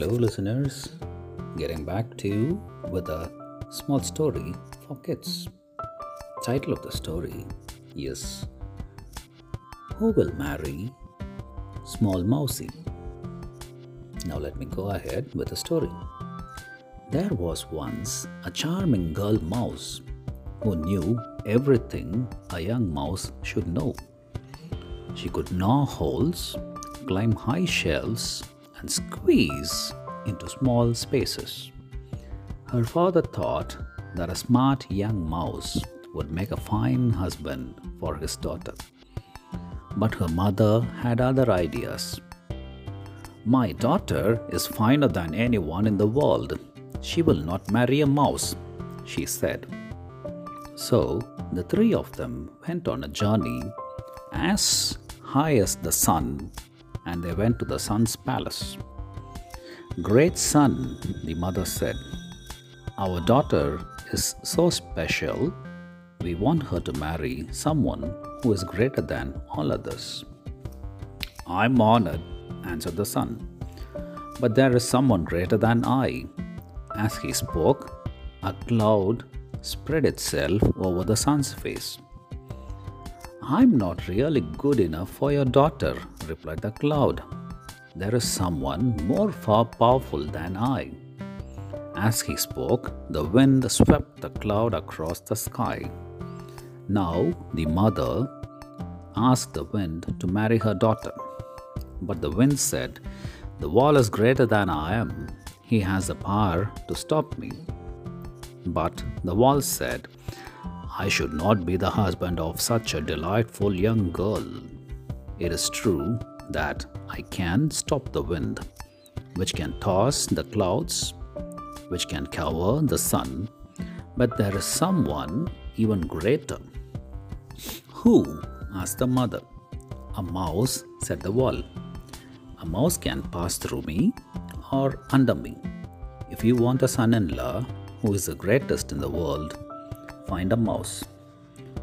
Hello, listeners. Getting back to you with a small story for kids. Title of the story is Who Will Marry Small Mousy? Now, let me go ahead with the story. There was once a charming girl mouse who knew everything a young mouse should know. She could gnaw holes, climb high shelves, and squeeze into small spaces. Her father thought that a smart young mouse would make a fine husband for his daughter. But her mother had other ideas. My daughter is finer than anyone in the world. She will not marry a mouse, she said. So the three of them went on a journey as high as the sun and they went to the sun's palace. Great sun, the mother said, our daughter is so special, we want her to marry someone who is greater than all others. I'm honored, answered the sun, but there is someone greater than I. As he spoke, a cloud spread itself over the sun's face. I'm not really good enough for your daughter, replied the cloud. There is someone more far powerful than I. As he spoke, the wind swept the cloud across the sky. Now the mother asked the wind to marry her daughter. But the wind said, The wall is greater than I am. He has the power to stop me. But the wall said, I should not be the husband of such a delightful young girl. It is true that I can stop the wind, which can toss the clouds, which can cover the sun, but there is someone even greater. Who? asked the mother. A mouse, said the wall. A mouse can pass through me or under me. If you want a son in law who is the greatest in the world, find a mouse.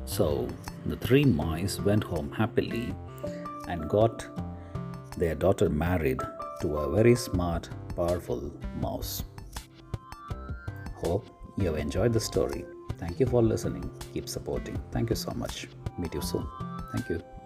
So the three mice went home happily and got their daughter married to a very smart, powerful mouse. Hope you have enjoyed the story. Thank you for listening. Keep supporting. Thank you so much. Meet you soon. Thank you.